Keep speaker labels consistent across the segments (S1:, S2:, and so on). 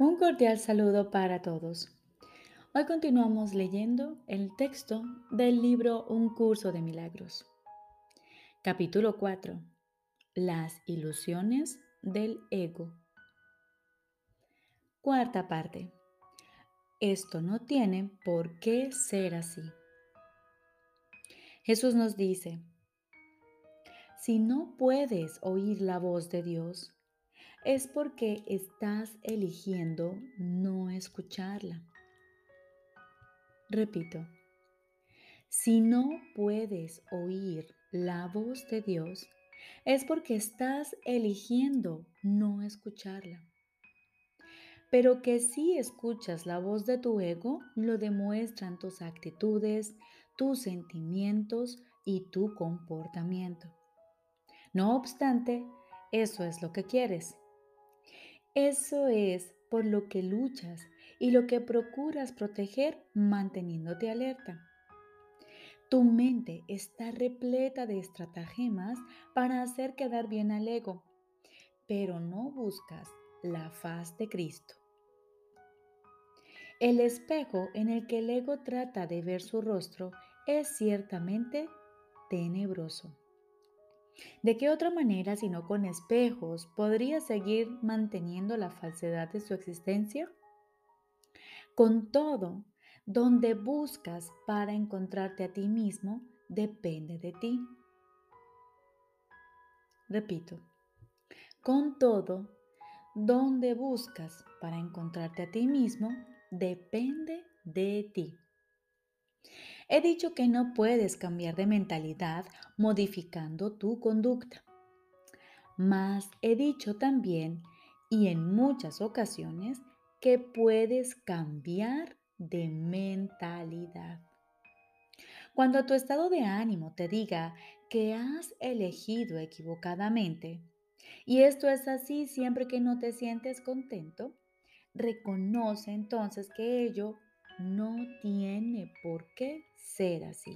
S1: Un cordial saludo para todos. Hoy continuamos leyendo el texto del libro Un curso de milagros. Capítulo 4. Las ilusiones del ego. Cuarta parte. Esto no tiene por qué ser así. Jesús nos dice, si no puedes oír la voz de Dios, es porque estás eligiendo no escucharla. Repito, si no puedes oír la voz de Dios, es porque estás eligiendo no escucharla. Pero que si escuchas la voz de tu ego, lo demuestran tus actitudes, tus sentimientos y tu comportamiento. No obstante, eso es lo que quieres. Eso es por lo que luchas y lo que procuras proteger manteniéndote alerta. Tu mente está repleta de estratagemas para hacer quedar bien al ego, pero no buscas la faz de Cristo. El espejo en el que el ego trata de ver su rostro es ciertamente tenebroso. ¿De qué otra manera, sino con espejos, podría seguir manteniendo la falsedad de su existencia? Con todo, donde buscas para encontrarte a ti mismo depende de ti. Repito, con todo, donde buscas para encontrarte a ti mismo depende de ti. He dicho que no puedes cambiar de mentalidad modificando tu conducta. Mas he dicho también, y en muchas ocasiones, que puedes cambiar de mentalidad. Cuando tu estado de ánimo te diga que has elegido equivocadamente, y esto es así siempre que no te sientes contento, reconoce entonces que ello no tiene por qué ser así.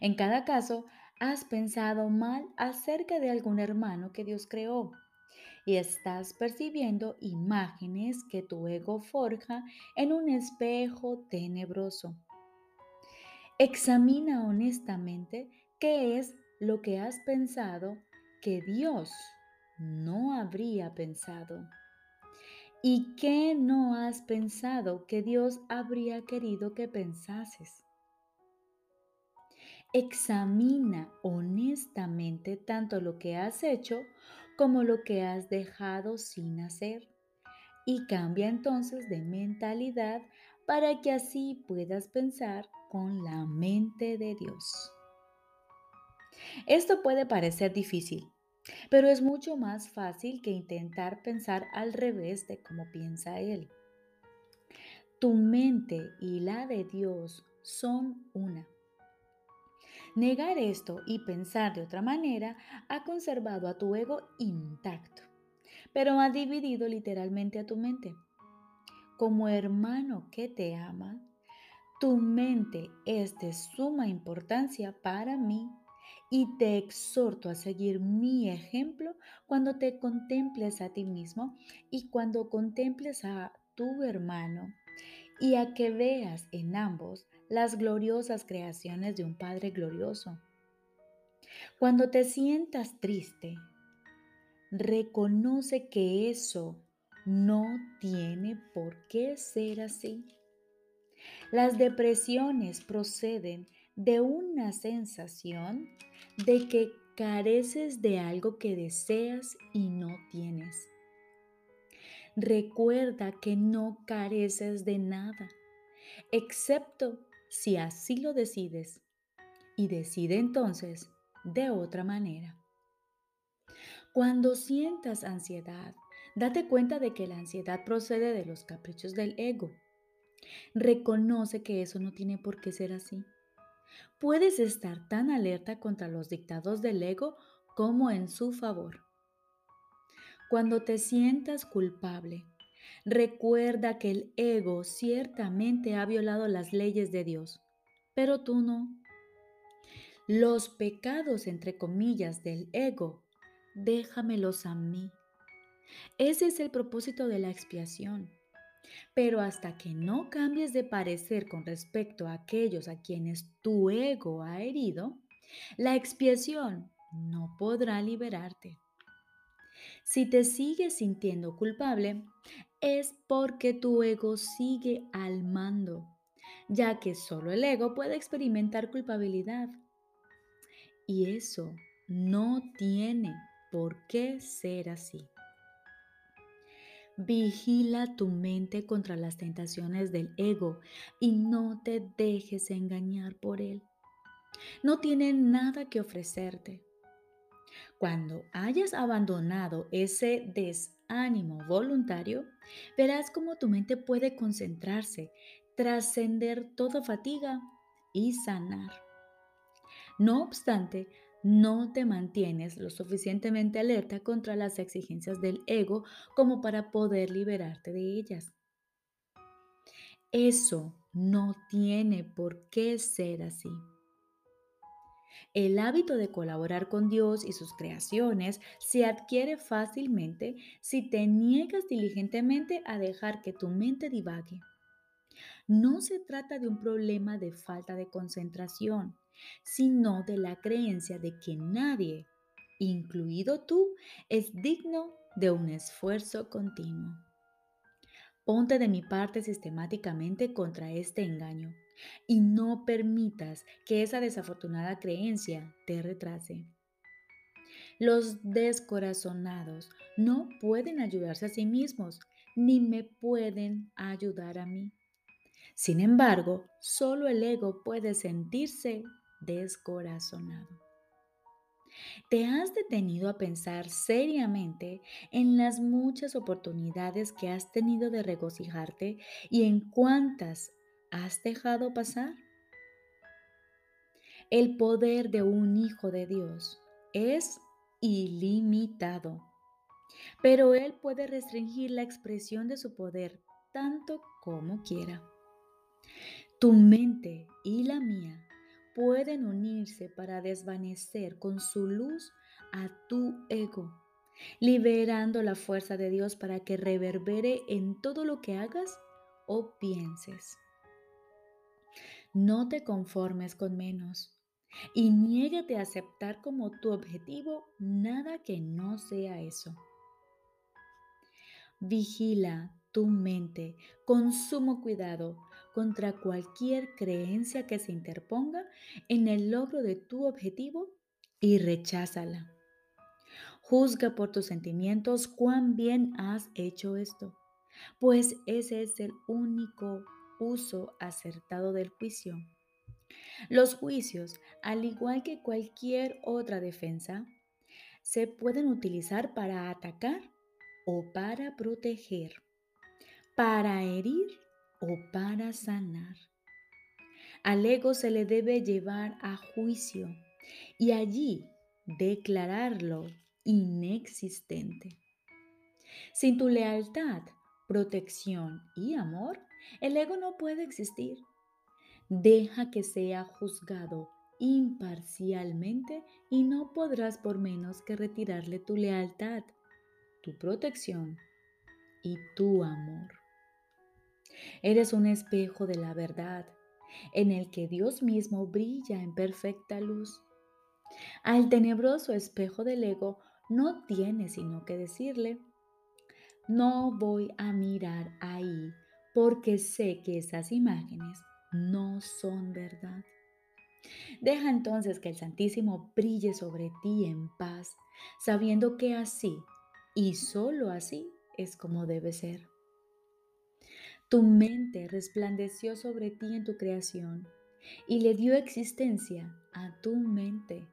S1: En cada caso, has pensado mal acerca de algún hermano que Dios creó y estás percibiendo imágenes que tu ego forja en un espejo tenebroso. Examina honestamente qué es lo que has pensado que Dios no habría pensado. ¿Y qué no has pensado que Dios habría querido que pensases? Examina honestamente tanto lo que has hecho como lo que has dejado sin hacer y cambia entonces de mentalidad para que así puedas pensar con la mente de Dios. Esto puede parecer difícil, pero es mucho más fácil que intentar pensar al revés de cómo piensa Él. Tu mente y la de Dios son una. Negar esto y pensar de otra manera ha conservado a tu ego intacto, pero ha dividido literalmente a tu mente. Como hermano que te ama, tu mente es de suma importancia para mí y te exhorto a seguir mi ejemplo cuando te contemples a ti mismo y cuando contemples a tu hermano y a que veas en ambos las gloriosas creaciones de un Padre glorioso. Cuando te sientas triste, reconoce que eso no tiene por qué ser así. Las depresiones proceden de una sensación de que careces de algo que deseas y no tienes. Recuerda que no careces de nada, excepto si así lo decides, y decide entonces de otra manera. Cuando sientas ansiedad, date cuenta de que la ansiedad procede de los caprichos del ego. Reconoce que eso no tiene por qué ser así. Puedes estar tan alerta contra los dictados del ego como en su favor. Cuando te sientas culpable, recuerda que el ego ciertamente ha violado las leyes de Dios, pero tú no. Los pecados, entre comillas, del ego, déjamelos a mí. Ese es el propósito de la expiación. Pero hasta que no cambies de parecer con respecto a aquellos a quienes tu ego ha herido, la expiación no podrá liberarte. Si te sigues sintiendo culpable, es porque tu ego sigue al mando, ya que solo el ego puede experimentar culpabilidad. Y eso no tiene por qué ser así. Vigila tu mente contra las tentaciones del ego y no te dejes engañar por él. No tiene nada que ofrecerte. Cuando hayas abandonado ese desánimo voluntario, verás cómo tu mente puede concentrarse, trascender toda fatiga y sanar. No obstante, no te mantienes lo suficientemente alerta contra las exigencias del ego como para poder liberarte de ellas. Eso no tiene por qué ser así. El hábito de colaborar con Dios y sus creaciones se adquiere fácilmente si te niegas diligentemente a dejar que tu mente divague. No se trata de un problema de falta de concentración, sino de la creencia de que nadie, incluido tú, es digno de un esfuerzo continuo. Ponte de mi parte sistemáticamente contra este engaño y no permitas que esa desafortunada creencia te retrase. Los descorazonados no pueden ayudarse a sí mismos ni me pueden ayudar a mí. Sin embargo, solo el ego puede sentirse descorazonado. ¿Te has detenido a pensar seriamente en las muchas oportunidades que has tenido de regocijarte y en cuántas has dejado pasar? El poder de un hijo de Dios es ilimitado, pero Él puede restringir la expresión de su poder tanto como quiera. Tu mente y la mía pueden unirse para desvanecer con su luz a tu ego, liberando la fuerza de Dios para que reverbere en todo lo que hagas o pienses. No te conformes con menos y niégate a aceptar como tu objetivo nada que no sea eso. Vigila tu mente con sumo cuidado contra cualquier creencia que se interponga en el logro de tu objetivo y recházala. Juzga por tus sentimientos cuán bien has hecho esto, pues ese es el único uso acertado del juicio. Los juicios, al igual que cualquier otra defensa, se pueden utilizar para atacar o para proteger, para herir o para sanar. Al ego se le debe llevar a juicio y allí declararlo inexistente. Sin tu lealtad, protección y amor, el ego no puede existir. Deja que sea juzgado imparcialmente y no podrás por menos que retirarle tu lealtad, tu protección y tu amor. Eres un espejo de la verdad en el que Dios mismo brilla en perfecta luz. Al tenebroso espejo del ego no tiene sino que decirle, no voy a mirar ahí porque sé que esas imágenes no son verdad. Deja entonces que el Santísimo brille sobre ti en paz, sabiendo que así y solo así es como debe ser. Tu mente resplandeció sobre ti en tu creación y le dio existencia a tu mente.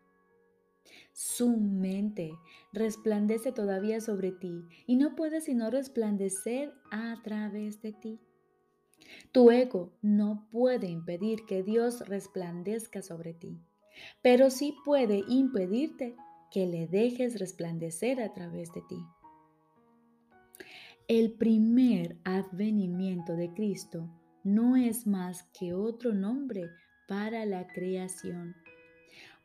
S1: Su mente resplandece todavía sobre ti y no puede sino resplandecer a través de ti. Tu ego no puede impedir que Dios resplandezca sobre ti, pero sí puede impedirte que le dejes resplandecer a través de ti. El primer advenimiento de Cristo no es más que otro nombre para la creación,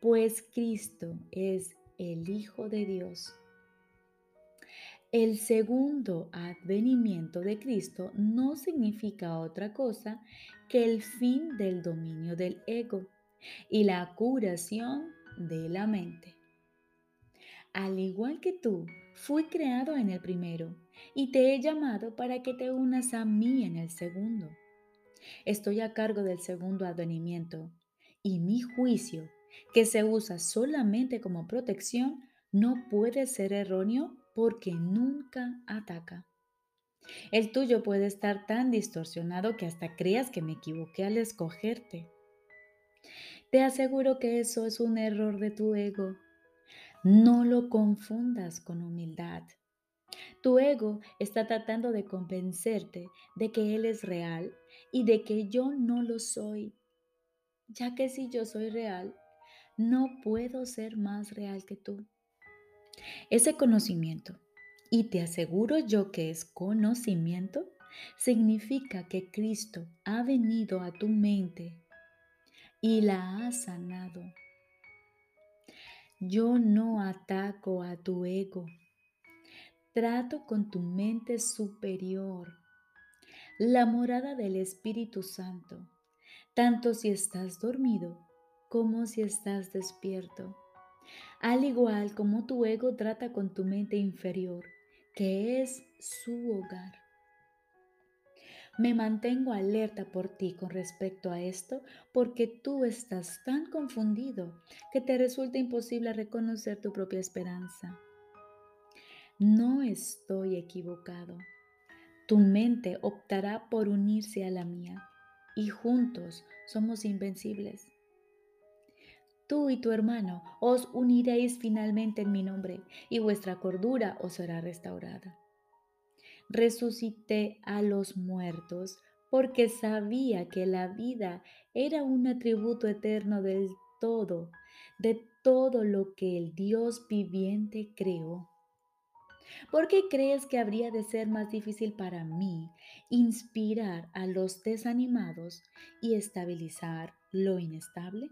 S1: pues Cristo es el Hijo de Dios. El segundo advenimiento de Cristo no significa otra cosa que el fin del dominio del ego y la curación de la mente. Al igual que tú, fui creado en el primero y te he llamado para que te unas a mí en el segundo. Estoy a cargo del segundo advenimiento y mi juicio, que se usa solamente como protección, no puede ser erróneo porque nunca ataca. El tuyo puede estar tan distorsionado que hasta creas que me equivoqué al escogerte. Te aseguro que eso es un error de tu ego. No lo confundas con humildad. Tu ego está tratando de convencerte de que Él es real y de que yo no lo soy, ya que si yo soy real, no puedo ser más real que tú. Ese conocimiento, y te aseguro yo que es conocimiento, significa que Cristo ha venido a tu mente y la ha sanado. Yo no ataco a tu ego, trato con tu mente superior, la morada del Espíritu Santo, tanto si estás dormido como si estás despierto al igual como tu ego trata con tu mente inferior, que es su hogar. Me mantengo alerta por ti con respecto a esto porque tú estás tan confundido que te resulta imposible reconocer tu propia esperanza. No estoy equivocado. Tu mente optará por unirse a la mía y juntos somos invencibles tú y tu hermano os uniréis finalmente en mi nombre, y vuestra cordura os será restaurada. Resucité a los muertos porque sabía que la vida era un atributo eterno del todo, de todo lo que el Dios viviente creó. ¿Por qué crees que habría de ser más difícil para mí inspirar a los desanimados y estabilizar lo inestable?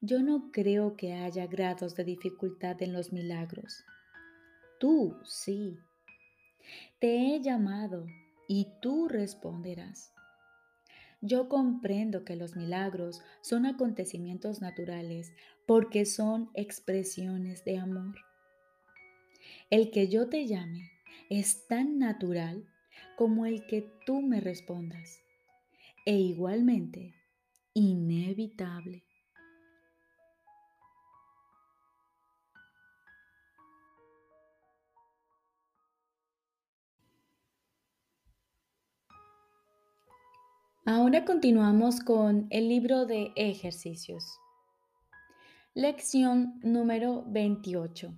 S1: Yo no creo que haya grados de dificultad en los milagros. Tú sí. Te he llamado y tú responderás. Yo comprendo que los milagros son acontecimientos naturales porque son expresiones de amor. El que yo te llame es tan natural como el que tú me respondas e igualmente inevitable. Ahora continuamos con el libro de ejercicios. Lección número 28.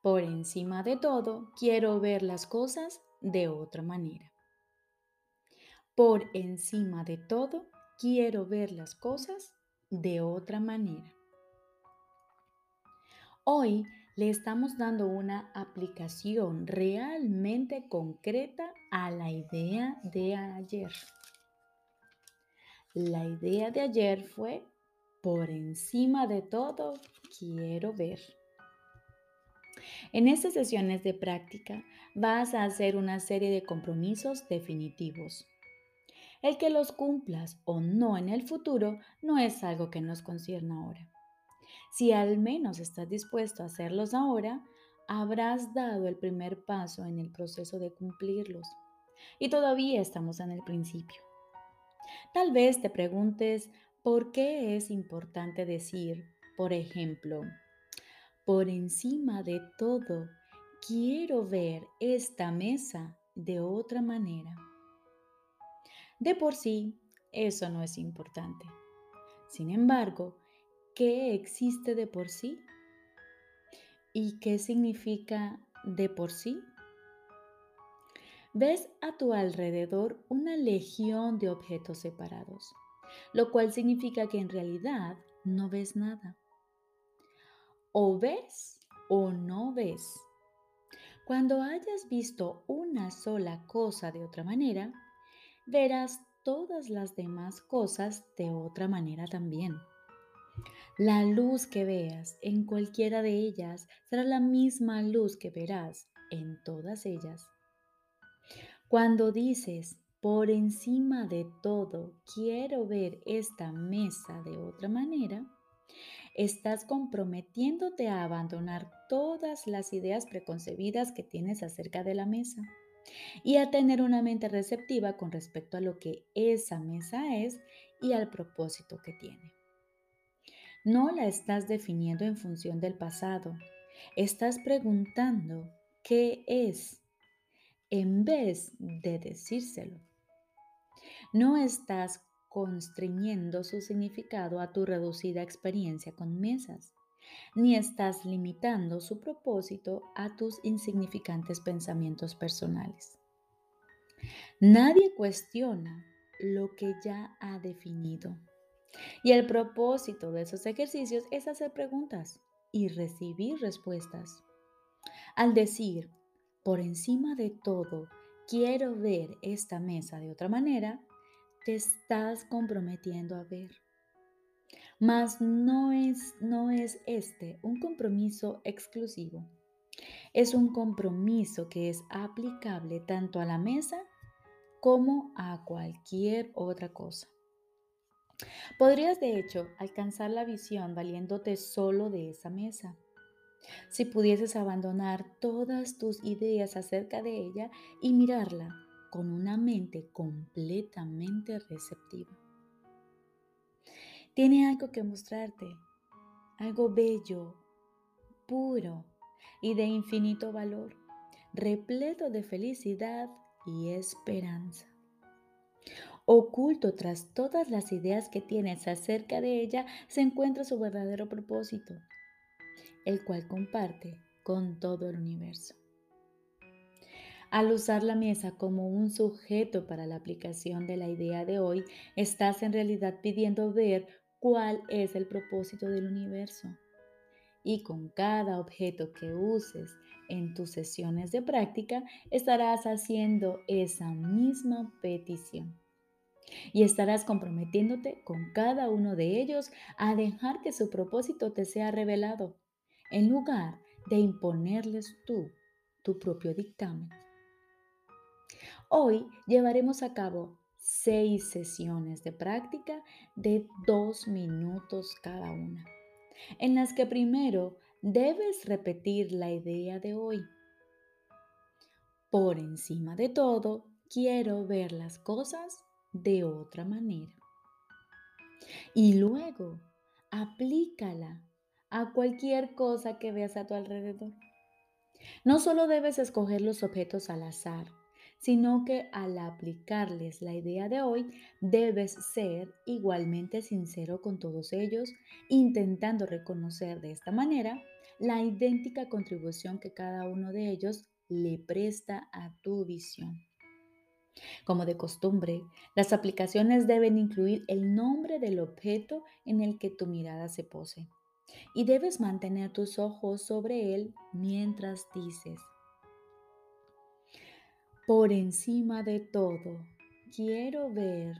S1: Por encima de todo, quiero ver las cosas de otra manera. Por encima de todo, quiero ver las cosas de otra manera. Hoy le estamos dando una aplicación realmente concreta a la idea de ayer. La idea de ayer fue, por encima de todo, quiero ver. En estas sesiones de práctica vas a hacer una serie de compromisos definitivos. El que los cumplas o no en el futuro no es algo que nos concierne ahora. Si al menos estás dispuesto a hacerlos ahora, habrás dado el primer paso en el proceso de cumplirlos. Y todavía estamos en el principio. Tal vez te preguntes por qué es importante decir, por ejemplo, por encima de todo, quiero ver esta mesa de otra manera. De por sí, eso no es importante. Sin embargo, ¿qué existe de por sí? ¿Y qué significa de por sí? ves a tu alrededor una legión de objetos separados, lo cual significa que en realidad no ves nada. O ves o no ves. Cuando hayas visto una sola cosa de otra manera, verás todas las demás cosas de otra manera también. La luz que veas en cualquiera de ellas será la misma luz que verás en todas ellas. Cuando dices, por encima de todo, quiero ver esta mesa de otra manera, estás comprometiéndote a abandonar todas las ideas preconcebidas que tienes acerca de la mesa y a tener una mente receptiva con respecto a lo que esa mesa es y al propósito que tiene. No la estás definiendo en función del pasado, estás preguntando qué es en vez de decírselo. No estás constriñendo su significado a tu reducida experiencia con mesas, ni estás limitando su propósito a tus insignificantes pensamientos personales. Nadie cuestiona lo que ya ha definido. Y el propósito de esos ejercicios es hacer preguntas y recibir respuestas. Al decir, por encima de todo, quiero ver esta mesa de otra manera, te estás comprometiendo a ver. Mas no es, no es este un compromiso exclusivo. Es un compromiso que es aplicable tanto a la mesa como a cualquier otra cosa. Podrías de hecho alcanzar la visión valiéndote solo de esa mesa. Si pudieses abandonar todas tus ideas acerca de ella y mirarla con una mente completamente receptiva. Tiene algo que mostrarte, algo bello, puro y de infinito valor, repleto de felicidad y esperanza. Oculto tras todas las ideas que tienes acerca de ella se encuentra su verdadero propósito, el cual comparte con todo el universo. Al usar la mesa como un sujeto para la aplicación de la idea de hoy, estás en realidad pidiendo ver cuál es el propósito del universo. Y con cada objeto que uses en tus sesiones de práctica, estarás haciendo esa misma petición. Y estarás comprometiéndote con cada uno de ellos a dejar que su propósito te sea revelado, en lugar de imponerles tú tu propio dictamen. Hoy llevaremos a cabo seis sesiones de práctica de dos minutos cada una, en las que primero debes repetir la idea de hoy. Por encima de todo, quiero ver las cosas de otra manera. Y luego, aplícala a cualquier cosa que veas a tu alrededor. No solo debes escoger los objetos al azar, sino que al aplicarles la idea de hoy, debes ser igualmente sincero con todos ellos, intentando reconocer de esta manera la idéntica contribución que cada uno de ellos le presta a tu visión. Como de costumbre, las aplicaciones deben incluir el nombre del objeto en el que tu mirada se pose y debes mantener tus ojos sobre él mientras dices, por encima de todo, quiero ver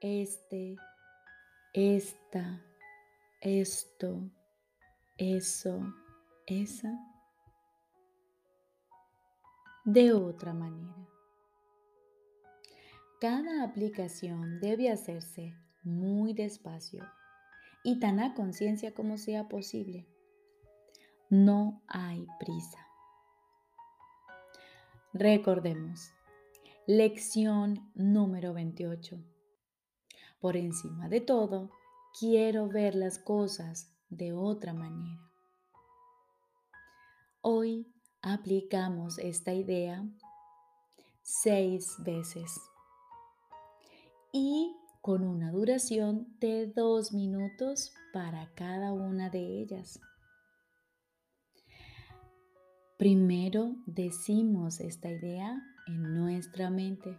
S1: este, esta, esto, eso, esa, de otra manera. Cada aplicación debe hacerse muy despacio y tan a conciencia como sea posible. No hay prisa. Recordemos, lección número 28. Por encima de todo, quiero ver las cosas de otra manera. Hoy aplicamos esta idea seis veces y con una duración de dos minutos para cada una de ellas. Primero decimos esta idea en nuestra mente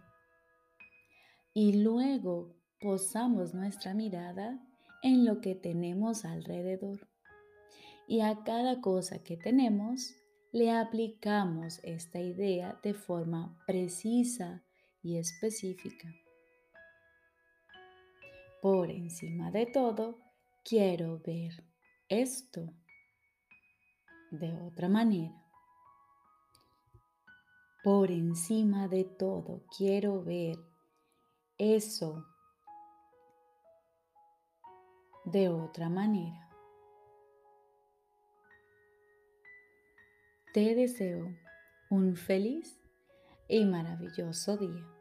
S1: y luego posamos nuestra mirada en lo que tenemos alrededor. Y a cada cosa que tenemos le aplicamos esta idea de forma precisa y específica. Por encima de todo, quiero ver esto de otra manera. Por encima de todo, quiero ver eso de otra manera. Te deseo un feliz y maravilloso día.